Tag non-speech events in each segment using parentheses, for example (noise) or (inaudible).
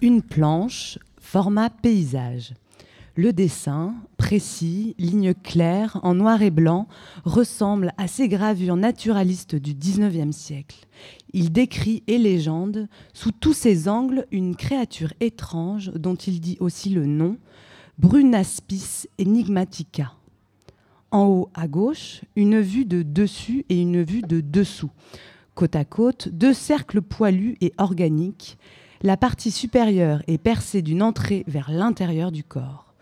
Une planche, format paysage. Le dessin, précis, lignes claires, en noir et blanc, ressemble à ces gravures naturalistes du XIXe siècle. Il décrit et légende, sous tous ses angles, une créature étrange dont il dit aussi le nom, Brunaspis enigmatica. En haut à gauche, une vue de dessus et une vue de dessous. Côte à côte, deux cercles poilus et organiques. La partie supérieure est percée d'une entrée vers l'intérieur du corps.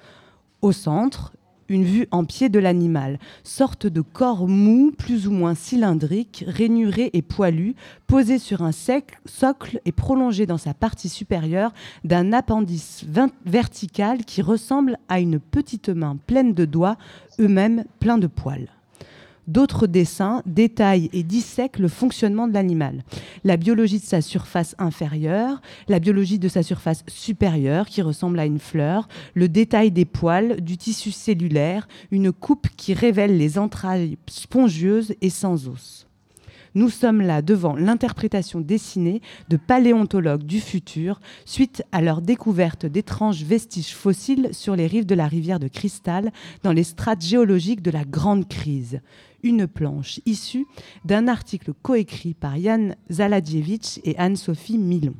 Au centre, une vue en pied de l'animal, sorte de corps mou, plus ou moins cylindrique, rainuré et poilu, posé sur un socle et prolongé dans sa partie supérieure d'un appendice vertical qui ressemble à une petite main pleine de doigts, eux-mêmes pleins de poils. D'autres dessins détaillent et dissèquent le fonctionnement de l'animal. La biologie de sa surface inférieure, la biologie de sa surface supérieure qui ressemble à une fleur, le détail des poils, du tissu cellulaire, une coupe qui révèle les entrailles spongieuses et sans os. Nous sommes là devant l'interprétation dessinée de paléontologues du futur suite à leur découverte d'étranges vestiges fossiles sur les rives de la rivière de Cristal dans les strates géologiques de la Grande Crise une planche issue d'un article coécrit par Yann Zaladievich et Anne-Sophie Milon.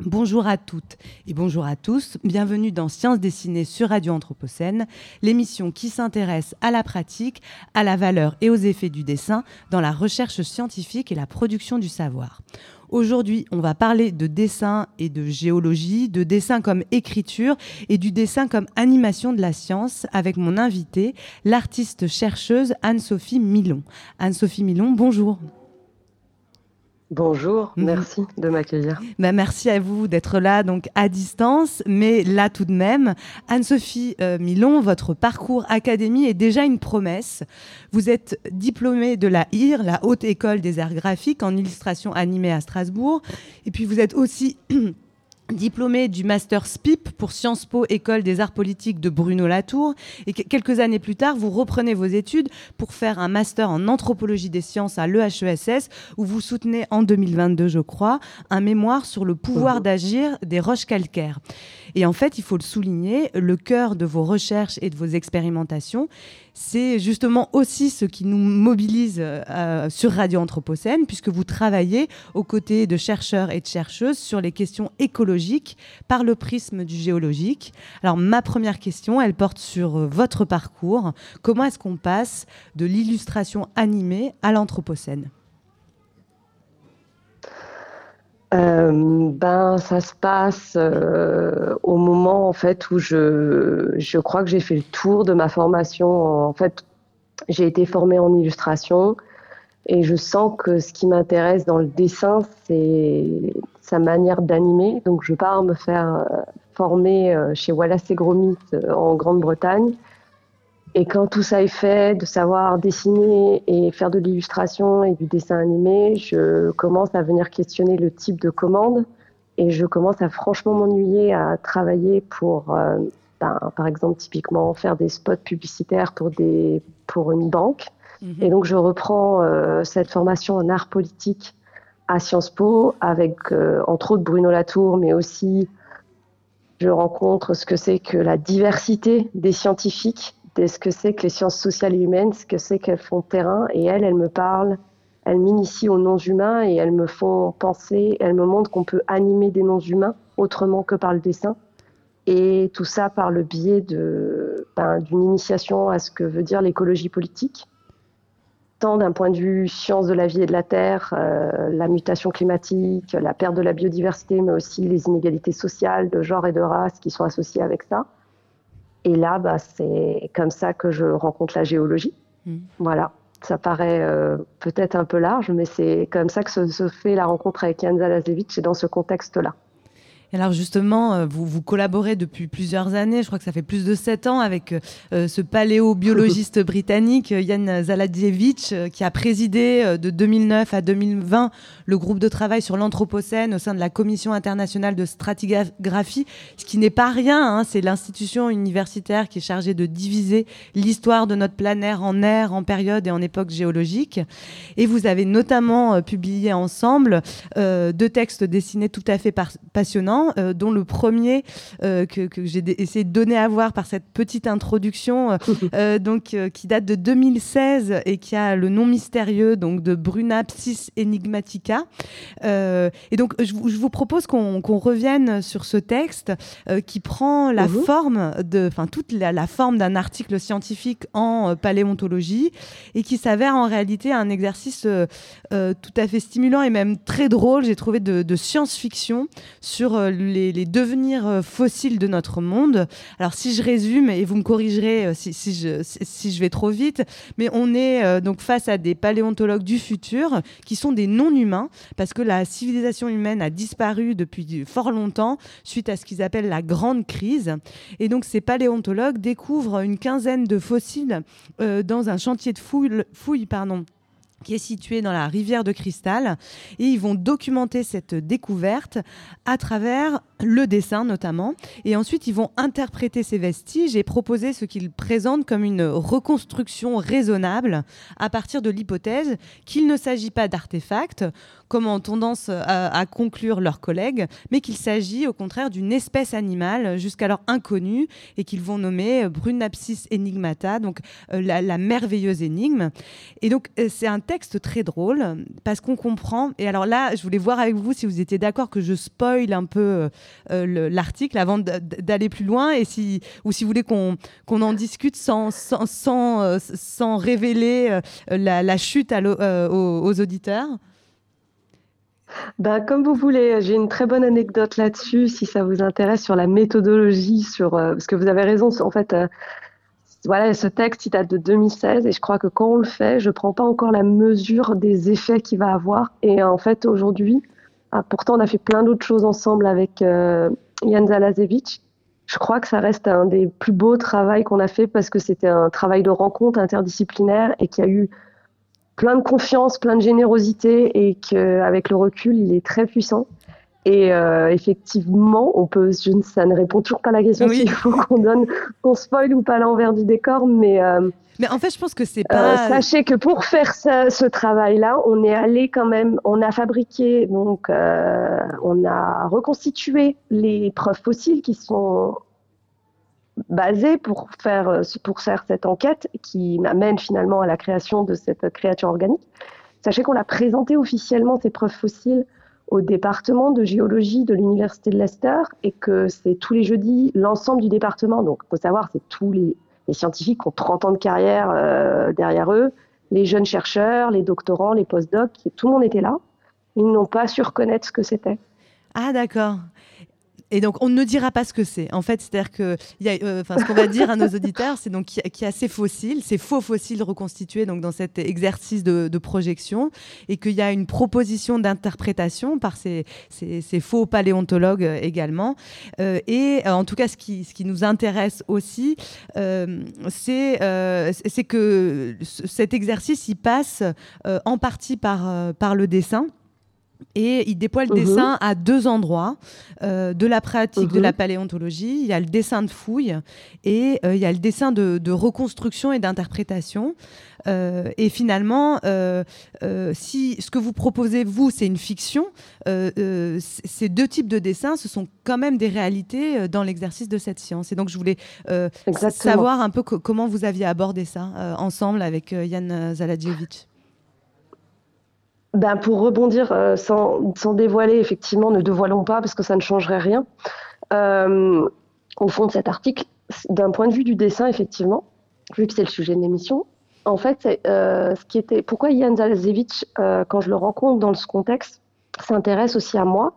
Bonjour à toutes et bonjour à tous. Bienvenue dans Sciences dessinées sur Radio Anthropocène, l'émission qui s'intéresse à la pratique, à la valeur et aux effets du dessin dans la recherche scientifique et la production du savoir. Aujourd'hui, on va parler de dessin et de géologie, de dessin comme écriture et du dessin comme animation de la science avec mon invitée, l'artiste chercheuse Anne-Sophie Milon. Anne-Sophie Milon, bonjour. Bonjour, mhm. merci de m'accueillir. Bah, merci à vous d'être là donc à distance, mais là tout de même. Anne-Sophie euh, Milon, votre parcours académie est déjà une promesse. Vous êtes diplômée de la IR, la Haute École des Arts Graphiques, en illustration animée à Strasbourg. Et puis vous êtes aussi (clears throat) diplômé du master SPIP pour Sciences Po École des Arts Politiques de Bruno Latour. Et quelques années plus tard, vous reprenez vos études pour faire un master en anthropologie des sciences à l'EHESS, où vous soutenez en 2022, je crois, un mémoire sur le pouvoir mhm. d'agir des roches calcaires. Et en fait, il faut le souligner, le cœur de vos recherches et de vos expérimentations, c'est justement aussi ce qui nous mobilise euh, sur Radio Anthropocène, puisque vous travaillez aux côtés de chercheurs et de chercheuses sur les questions écologiques par le prisme du géologique. Alors ma première question, elle porte sur euh, votre parcours. Comment est-ce qu'on passe de l'illustration animée à l'Anthropocène? Euh, ben, ça se passe euh, au moment en fait où je, je crois que j'ai fait le tour de ma formation. En fait, j'ai été formée en illustration et je sens que ce qui m'intéresse dans le dessin, c'est sa manière d'animer. Donc, je pars me faire euh, former chez Wallace et Gromit en Grande-Bretagne. Et quand tout ça est fait, de savoir dessiner et faire de l'illustration et du dessin animé, je commence à venir questionner le type de commande et je commence à franchement m'ennuyer à travailler pour, euh, ben, par exemple, typiquement faire des spots publicitaires pour, des, pour une banque. Mhm. Et donc, je reprends euh, cette formation en art politique à Sciences Po avec, euh, entre autres, Bruno Latour, mais aussi je rencontre ce que c'est que la diversité des scientifiques de ce que c'est que les sciences sociales et humaines, ce que c'est qu'elles font terrain. Et elles, elles me parlent, elles m'initient aux noms humains et elles me font penser, elles me montrent qu'on peut animer des noms humains autrement que par le dessin. Et tout ça par le biais ben, d'une initiation à ce que veut dire l'écologie politique, tant d'un point de vue science de la vie et de la terre, euh, la mutation climatique, la perte de la biodiversité, mais aussi les inégalités sociales de genre et de race qui sont associées avec ça. Et là, bah, c'est comme ça que je rencontre la géologie. Hmm. Voilà. Ça paraît euh, peut-être un peu large, mais c'est comme ça que se, fait la rencontre avec Jan Zalazevich et dans ce contexte-là alors justement, euh, vous, vous, collaborez depuis plusieurs années, je crois que ça fait plus de sept ans, avec euh, ce paléobiologiste (laughs) britannique Yann Zaladievich, euh, qui a présidé de 2009 à 2020 le groupe de travail sur l'Anthropocène au sein de la Commission internationale de stratigraphie, ce qui n'est pas rien, hein, c'est l'institution universitaire qui est chargée de diviser l'histoire de notre planète en ère, en période et en époque géologique. Et vous avez notamment publié ensemble deux textes dessinés tout à fait passionnants documents, dont le premier que, que j'ai essayé de donner à voir par cette petite introduction, (laughs) donc qui date de 2016 et qui a le nom mystérieux donc de Bruna Psis Enigmatica. et donc je, vous propose qu'on revienne sur ce texte qui prend la mhm. forme de, enfin toute la, la forme d'un article scientifique en paléontologie et qui s'avère en réalité un exercice euh, euh, tout à fait stimulant et même très drôle, j'ai trouvé, de, science-fiction sur euh, les, devenirs fossiles de notre monde. Alors si je résume, et vous me corrigerez si, si, je, vais trop vite, mais on est donc face à des paléontologues du futur qui sont des non-humains, parce que la civilisation humaine a disparu depuis fort longtemps suite à ce qu'ils appellent la grande crise. Et donc ces paléontologues découvrent une quinzaine de fossiles dans un chantier de fouilles, fouille, pardon, qui est situé dans la rivière de Cristal. Et ils vont documenter cette découverte à travers le dessin notamment. Et ensuite, ils vont interpréter ces vestiges et proposer ce qu'ils présentent comme une reconstruction raisonnable à partir de l'hypothèse qu'il ne s'agit pas d'artefacts, comme ont tendance à, conclure leurs collègues, mais qu'il s'agit au contraire d'une espèce animale jusqu'alors inconnue et qu'ils vont nommer Brunapsis enigmata, donc euh, la, merveilleuse énigme. Et donc, euh, c'est un texte très drôle parce qu'on comprend. Et alors là, je voulais voir avec vous si vous étiez d'accord que je spoil un peu euh, l'article avant d'aller plus loin et si, ou si vous voulez qu'on en discute sans, sans, sans, révéler la, chute aux auditeurs. Bah, comme vous voulez, j'ai une très bonne anecdote là-dessus, si ça vous intéresse, sur la méthodologie, sur, euh, parce que vous avez raison, en fait, euh, voilà, ce texte, il date de 2016, et je crois que quand on le fait, je ne prends pas encore la mesure des effets qu'il va avoir. Et en fait, aujourd'hui, ah, pourtant, on a fait plein d'autres choses ensemble avec euh, Jan. Je crois que ça reste un des plus beaux travaux qu'on a fait parce que c'était un travail de rencontre interdisciplinaire et qui a eu plein de confiance, plein de générosité et qu'avec le recul, il est très puissant. Et euh, effectivement, on peut, je, ça ne répond toujours pas à la question s'il faut qu'on donne, qu'on spoil ou pas l'envers du décor, mais. Euh, mais en fait, je pense que c'est euh, pas. sachez que pour faire ce travail-là, on est allé quand même, on a fabriqué, donc, on a reconstitué les preuves fossiles qui sont basé pour faire, euh, pour faire cette enquête qui m'amène finalement à la création de cette créature organique. Sachez qu'on a présenté officiellement ces preuves fossiles au département de géologie de l'Université de Leicester et que c'est tous les jeudis l'ensemble du département. Donc, il faut savoir, c'est tous les, scientifiques qui ont 30 ans de carrière euh, derrière eux, les jeunes chercheurs, les doctorants, les postdocs, tout le monde était là. Ils n'ont pas su reconnaître ce que c'était. Ah, d'accord. Et donc, on ne dira pas ce que c'est. En fait, c'est-à-dire que, euh, ce qu'on va dire à nos (laughs) auditeurs, c'est donc qu'il y, a ces fossiles, ces faux fossiles reconstitués donc dans cet exercice de, projection, et qu'il y a une proposition d'interprétation par ces, ces, faux paléontologues euh, également. Euh, et en tout cas, ce qui, ce qui nous intéresse aussi, c'est c'est que cet exercice, il passe en partie par, par le dessin. Et il déploie le mhm. dessin à deux endroits euh, de la pratique de la mhm. paléontologie. Il y a le dessin de fouille et euh, il y a le dessin de, reconstruction et d'interprétation. Euh, et finalement, si ce que vous proposez, vous, c'est une fiction, ces deux types de dessins, ce sont quand même des réalités dans l'exercice de cette science. Et donc, je voulais savoir un peu comment vous aviez abordé ça ensemble avec Yann Zaladjevich ben pour rebondir euh, sans, sans, dévoiler, effectivement, ne dévoilons pas parce que ça ne changerait rien. Euh, au fond de cet article, d'un point de vue du dessin, effectivement, vu que c'est le sujet de l'émission, en fait, euh, ce qui était, pourquoi Yann Zalzevich, quand je le rencontre dans ce contexte, s'intéresse aussi à moi,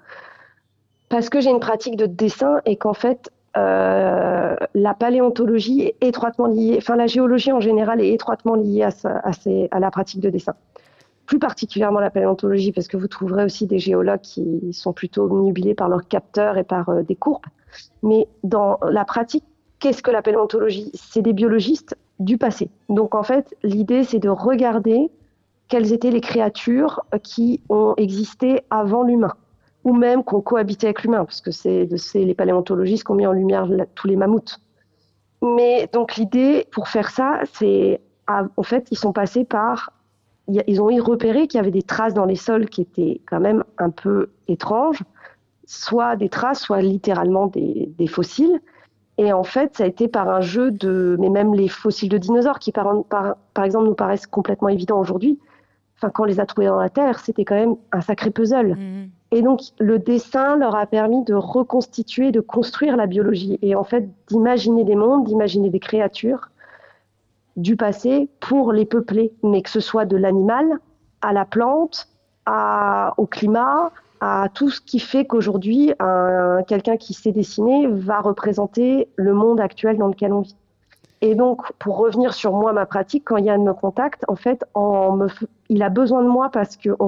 parce que j'ai une pratique de dessin et qu'en fait, la paléontologie est étroitement liée, enfin la géologie en général est étroitement liée à, à la pratique de dessin plus particulièrement la paléontologie, parce que vous trouverez aussi des géologues qui sont plutôt nubilés par leurs capteurs et par euh, des courbes. Mais dans la pratique, qu'est-ce que la paléontologie? C'est des biologistes du passé. Donc en fait, l'idée, c'est de regarder quelles étaient les créatures qui ont existé avant l'humain, ou même qui ont cohabité avec l'humain, parce que c'est les paléontologistes qui ont mis en lumière tous les mammouths. Mais donc l'idée, pour faire ça, c'est en fait, ils sont passés par ils ont repéré qu'il y avait des traces dans les sols qui étaient quand même un peu étranges. soit des traces, soit littéralement des, fossiles. Et en fait, ça a été par un jeu de, mais même les fossiles de dinosaures qui, par, par, exemple, nous paraissent complètement évidents aujourd'hui. Enfin, quand on les a trouvés dans la Terre, c'était quand même un sacré puzzle. Mmh. Et donc, le dessin leur a permis de reconstituer, de construire la biologie et en fait d'imaginer des mondes, d'imaginer des créatures du passé pour les peupler, mais que ce soit de l'animal à la plante, au climat, à tout ce qui fait qu'aujourd'hui, quelqu'un qui sait dessiner va représenter le monde actuel dans lequel on vit. Et donc, pour revenir sur moi, ma pratique, quand Yann me contacte, en fait, me, il a besoin de moi parce qu'au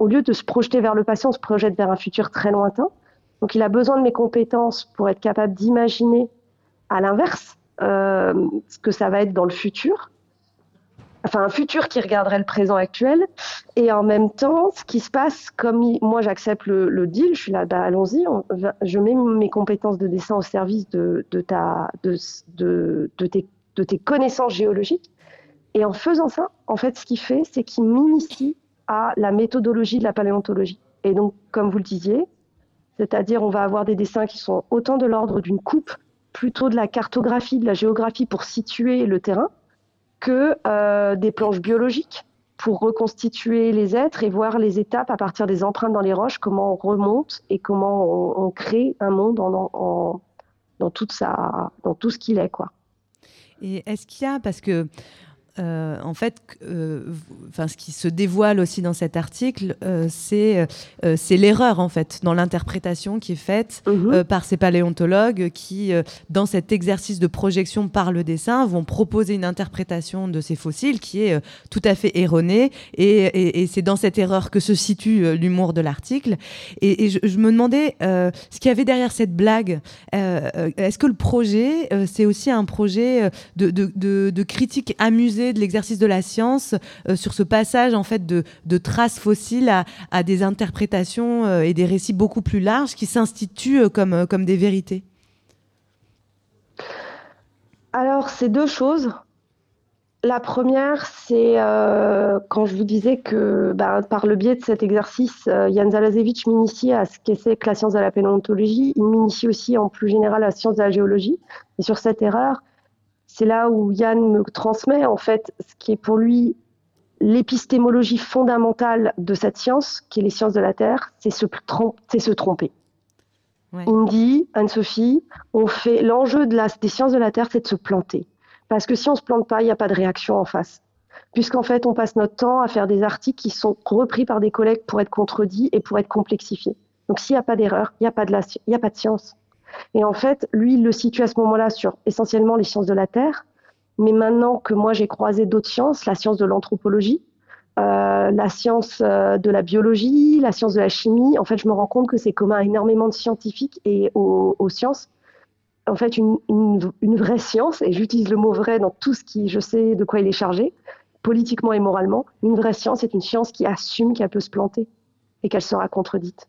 au lieu de se projeter vers le passé, on se projette vers un futur très lointain. Donc, il a besoin de mes compétences pour être capable d'imaginer à l'inverse ce que ça va être dans le futur. Enfin, un futur qui regarderait le présent actuel. Et en même temps, ce qui se passe, comme moi j'accepte le, deal, je suis là, bah, allons-y, je mets mes compétences de dessin au service de, ta, de, tes, de tes connaissances géologiques. Et en faisant ça, en fait, ce qu'il fait, c'est qu'il m'initie à la méthodologie de la paléontologie. Et donc, comme vous le disiez, c'est-à-dire on va avoir des dessins qui sont autant de l'ordre d'une coupe plutôt de la cartographie, de la géographie pour situer le terrain, que euh, des planches biologiques pour reconstituer les êtres et voir les étapes à partir des empreintes dans les roches, comment on remonte et comment on, crée un monde dans, toute sa, dans tout ce qu'il est. Quoi. Et est-ce qu'il y a, parce que euh, en fait, euh, enfin, ce qui se dévoile aussi dans cet article, euh, c'est c'est l'erreur en fait dans l'interprétation qui est faite mhm. par ces paléontologues qui, dans cet exercice de projection par le dessin, vont proposer une interprétation de ces fossiles qui est tout à fait erronée. Et, c'est dans cette erreur que se situe l'humour de l'article. Et, je, me demandais ce qu'il y avait derrière cette blague. Est-ce que le projet, c'est aussi un projet de, de, de critique amusée de l'exercice de la science euh, sur ce passage en fait de, traces fossiles à, des interprétations euh, et des récits beaucoup plus larges qui s'instituent euh, comme, comme des vérités Alors, c'est deux choses. La première, c'est quand je vous disais que bah, par le biais de cet exercice, Jan Zalazevich m'initie à ce qu'est que la science de la paléontologie. Il m'initie aussi en plus général à la science de la géologie. Et sur cette erreur, c'est là où Yann me transmet en fait ce qui est pour lui l'épistémologie fondamentale de cette science, qui est les sciences de la Terre, c'est se, se, tromper. Il me dit, Anne-Sophie, on fait l'enjeu de la, des sciences de la Terre, c'est de se planter. Parce que si on ne se plante pas, il n'y a pas de réaction en face. Puisqu'en fait, on passe notre temps à faire des articles qui sont repris par des collègues pour être contredits et pour être complexifiés. Donc s'il n'y a pas d'erreur, il n'y a, pas de a pas de science. Et en fait, lui, il le situe à ce moment-là sur essentiellement les sciences de la Terre. Mais maintenant que moi, j'ai croisé d'autres sciences, la science de l'anthropologie, euh, la science euh, de la biologie, la science de la chimie, en fait, je me rends compte que c'est commun à énormément de scientifiques et aux, sciences. En fait, une, une vraie science, et j'utilise le mot vrai dans tout ce qui, je sais de quoi il est chargé, politiquement et moralement, une vraie science est une science qui assume qu'elle peut se planter et qu'elle sera contredite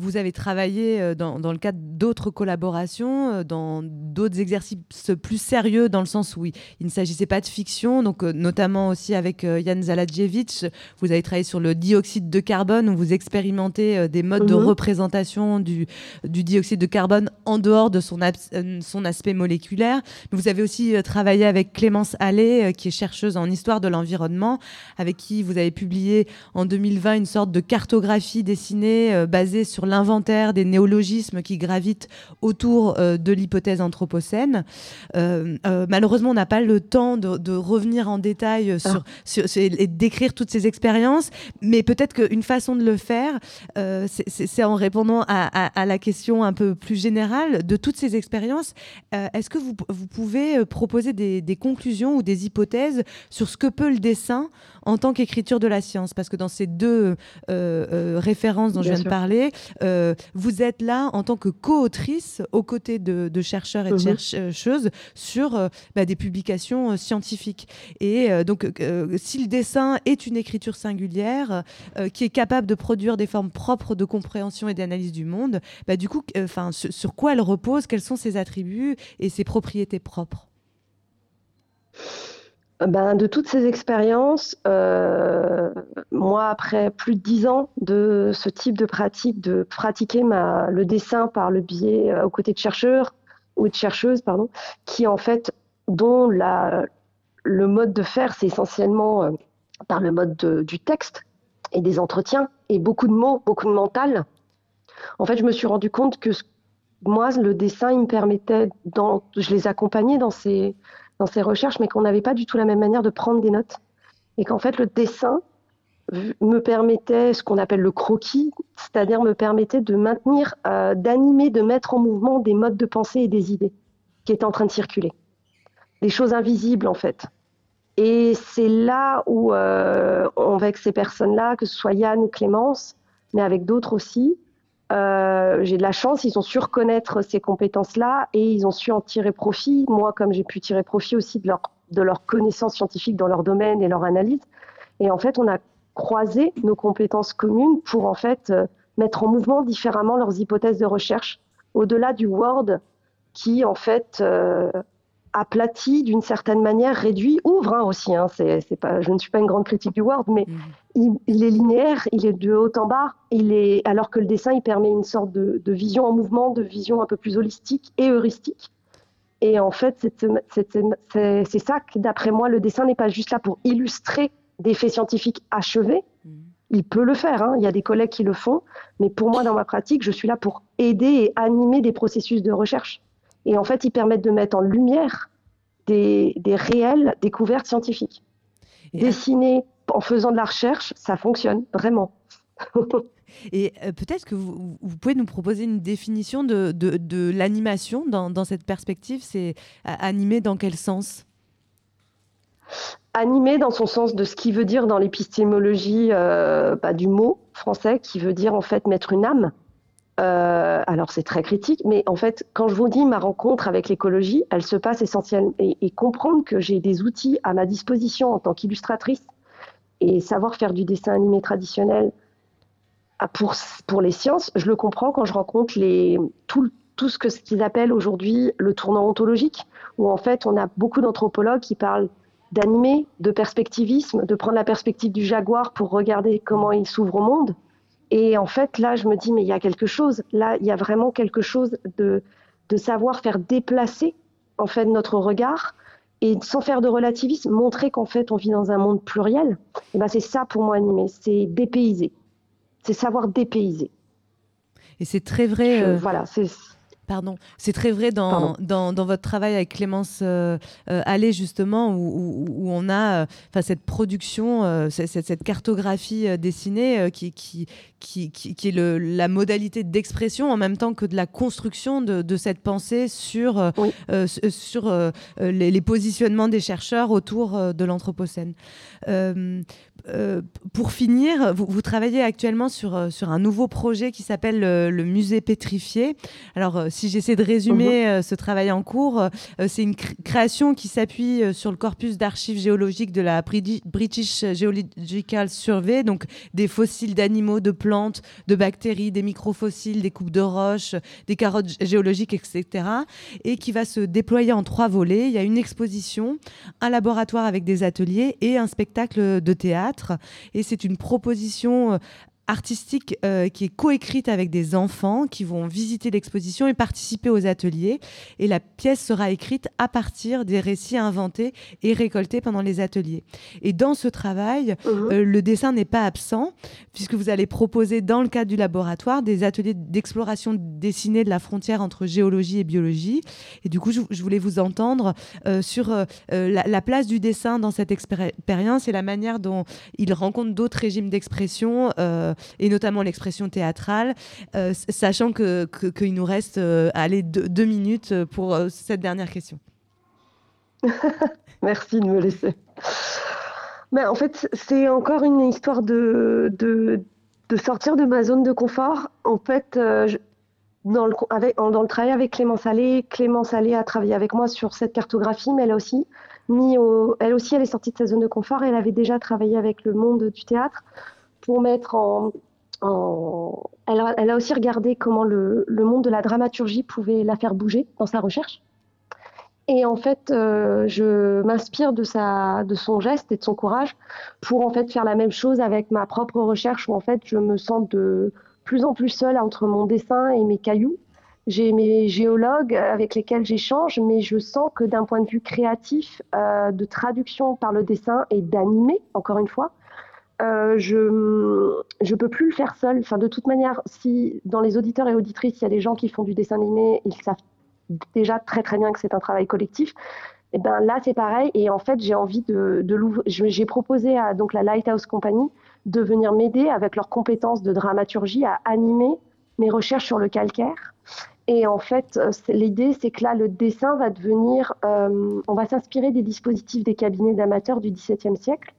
vous avez travaillé euh, dans, le cadre d'autres collaborations, euh, dans d'autres exercices plus sérieux, dans le sens où il, ne s'agissait pas de fiction, donc euh, notamment aussi avec Yann Zaladzjevich, vous avez travaillé sur le dioxyde de carbone, où vous expérimentez des modes de mhm. représentation du, du, dioxyde de carbone en dehors de son, son aspect moléculaire. Vous avez aussi travaillé avec Clémence Allais, qui est chercheuse en histoire de l'environnement, avec qui vous avez publié en 2020 une sorte de cartographie dessinée basée sur l'inventaire des néologismes qui gravitent autour euh, de l'hypothèse anthropocène. Euh, euh, malheureusement, on n'a pas le temps de, revenir en détail sur, ah. et décrire toutes ces expériences, mais peut-être qu'une façon de le faire, c'est en répondant à, la question un peu plus générale de toutes ces expériences. Est-ce que vous, pouvez proposer des, des conclusions ou des hypothèses sur ce que peut le dessin en tant qu'écriture de la science? Parce que dans ces deux euh, euh, références dont je viens de parler, euh, vous êtes là en tant que co-autrice aux côtés de, chercheurs et de mhm. chercheuses sur bah, des publications scientifiques. Et donc, si le dessin est une écriture singulière qui est capable de produire des formes propres de compréhension et d'analyse du monde, bah, du coup, enfin, sur quoi elle repose? Quels sont ses attributs et ses propriétés propres? Ben, de toutes ces expériences, euh, moi, après plus de dix ans de ce type de pratique, de pratiquer le dessin par le biais aux côtés de chercheurs ou de chercheuses, pardon, qui en fait, dont la, le mode de faire, c'est essentiellement par le mode du texte et des entretiens et beaucoup de mots, beaucoup de mental. En fait, je me suis rendu compte que moi, le dessin, il me permettait, je les accompagnais dans ces, dans ces recherches, mais qu'on n'avait pas du tout la même manière de prendre des notes. Et qu'en fait, le dessin me permettait ce qu'on appelle le croquis, c'est-à-dire me permettait de maintenir, euh, d'animer, de mettre en mouvement des modes de pensée et des idées qui étaient en train de circuler. Des choses invisibles, en fait. Et c'est là où, euh, avec ces personnes-là, que ce soit Yann ou Clémence, mais avec d'autres aussi, euh, j'ai de la chance, ils ont su reconnaître ces compétences-là et ils ont su en tirer profit. Moi, comme j'ai pu tirer profit aussi de leur, de leur connaissance scientifique dans leur domaine et leur analyse. Et en fait, on a croisé nos compétences communes pour en fait euh, mettre en mouvement différemment leurs hypothèses de recherche au-delà du Word qui en fait euh, aplati d'une certaine manière, réduit, ouvre hein, aussi. Hein, c'est, pas, je ne suis pas une grande critique du Word, mais mhm. il, est linéaire, il est de haut en bas, il est, alors que le dessin, il permet une sorte de, vision en mouvement, de vision un peu plus holistique et heuristique. Et en fait, c'est, ça que, d'après moi, le dessin n'est pas juste là pour illustrer des faits scientifiques achevés. Mhm. Il peut le faire, hein, il y a des collègues qui le font, mais pour moi, dans ma pratique, je suis là pour aider et animer des processus de recherche. Et en fait, ils permettent de mettre en lumière des, réelles découvertes scientifiques. Dessiner en faisant de la recherche, ça fonctionne vraiment. (laughs) Et euh, peut-être que vous, pouvez nous proposer une définition de, de, l'animation dans, dans, cette perspective. C'est animer dans quel sens? Animer dans son sens de ce qui veut dire dans l'épistémologie euh, bah, du mot français, qui veut dire en fait mettre une âme. Euh, alors c'est très critique, mais en fait, quand je vous dis ma rencontre avec l'écologie, elle se passe essentiellement et, comprendre que j'ai des outils à ma disposition en tant qu'illustratrice et savoir faire du dessin animé traditionnel pour, pour les sciences, je le comprends quand je rencontre les, tout, tout ce que ce qu'ils appellent aujourd'hui le tournant ontologique, où en fait on a beaucoup d'anthropologues qui parlent d'animer, de perspectivisme, de prendre la perspective du jaguar pour regarder comment il s'ouvre au monde. Et en fait, là, je me dis, mais il y a quelque chose. Là, il y a vraiment quelque chose de, de savoir faire déplacer en fait notre regard et sans faire de relativisme, montrer qu'en fait on vit dans un monde pluriel. Et ben c'est ça pour moi animer, c'est dépayser, c'est savoir dépayser. Et c'est très vrai. Euh, voilà, c'est Pardon. C'est très vrai dans, dans, votre travail avec Clémence euh, euh, Allais, justement, où, on a euh, cette production, cette, cartographie dessinée qui, qui, qui, qui, est le, la modalité d'expression en même temps que de la construction de, de cette pensée sur, sur les, positionnements des chercheurs autour de l'Anthropocène. Pour finir, vous, vous, travaillez actuellement sur, sur un nouveau projet qui s'appelle le musée pétrifié. Alors, si j'essaie de résumer mhm. euh, ce travail en cours, euh, c'est une création qui s'appuie euh, sur le corpus d'archives géologiques de la British Geological Survey, donc des fossiles d'animaux, de plantes, de bactéries, des microfossiles, des coupes de roches, des carottes géologiques, etc. Et qui va se déployer en trois volets. Il y a une exposition, un laboratoire avec des ateliers et un spectacle de théâtre. Et c'est une proposition artistique euh, qui est coécrite avec des enfants qui vont visiter l'exposition et participer aux ateliers. Et la pièce sera écrite à partir des récits inventés et récoltés pendant les ateliers. Et dans ce travail, mhm. euh, le dessin n'est pas absent, puisque vous allez proposer dans le cadre du laboratoire des ateliers d'exploration dessinée de la frontière entre géologie et biologie. Et du coup, je, voulais vous entendre euh, sur la, la, place du dessin dans cette expérience et la manière dont il rencontre d'autres régimes d'expression et notamment l'expression théâtrale, euh, sachant qu'il que, nous reste euh, allez, deux, minutes pour euh, cette dernière question. (laughs) Merci de me laisser. Mais en fait, c'est encore une histoire de, de, de, sortir de ma zone de confort. En fait, dans, le, dans le travail avec Clémence Allais, Clémence Allais a travaillé avec moi sur cette cartographie, mais elle a aussi mis au, elle aussi, elle est sortie de sa zone de confort. Elle avait déjà travaillé avec le monde du théâtre pour mettre en, Elle, a, aussi regardé comment le, monde de la dramaturgie pouvait la faire bouger dans sa recherche. Et en fait, euh, je m'inspire de, de son geste et de son courage pour en fait faire la même chose avec ma propre recherche où en fait je me sens de plus en plus seule entre mon dessin et mes cailloux. J'ai mes géologues avec lesquels j'échange, mais je sens que d'un point de vue créatif, euh, de traduction par le dessin et d'animer, encore une fois, euh, je ne peux plus le faire seul. Enfin, de toute manière, si dans les auditeurs et auditrices, il y a des gens qui font du dessin animé, ils savent déjà très très bien que c'est un travail collectif. Et ben là, c'est pareil. Et en fait, j'ai envie de. J'ai proposé à donc la Lighthouse Company de venir m'aider avec leurs compétences de dramaturgie à animer mes recherches sur le calcaire. Et en fait, euh, l'idée, c'est que là, le dessin va devenir, euh, on va s'inspirer des dispositifs des cabinets d'amateurs du XVIIe siècle.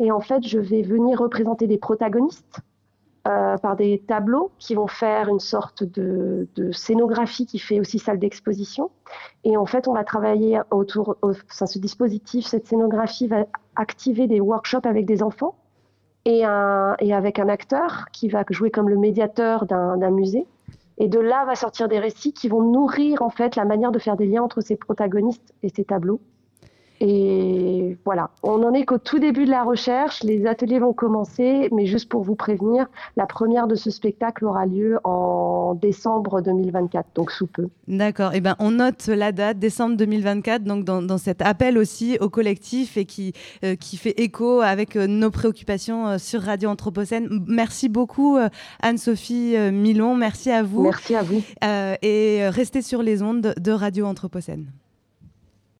Et en fait, je vais venir représenter des protagonistes euh, par des tableaux qui vont faire une sorte de, scénographie qui fait aussi salle d'exposition. Et en fait, on va travailler autour, enfin, ce dispositif, cette scénographie va activer des workshops avec des enfants et, et avec un acteur qui va jouer comme le médiateur d'un musée. Et de là va sortir des récits qui vont nourrir en fait la manière de faire des liens entre ces protagonistes et ces tableaux. Et voilà, on n'en est qu'au tout début de la recherche. Les ateliers vont commencer, mais juste pour vous prévenir, la première de ce spectacle aura lieu en décembre 2024, donc sous peu. D'accord. Et eh ben, on note la date, décembre 2024, donc dans, cet appel aussi au collectif et qui, euh, qui fait écho avec euh, nos préoccupations euh, sur Radio Anthropocène. Merci beaucoup, Anne-Sophie Milon. Merci à vous. Merci à vous. et restez sur les ondes de Radio Anthropocène.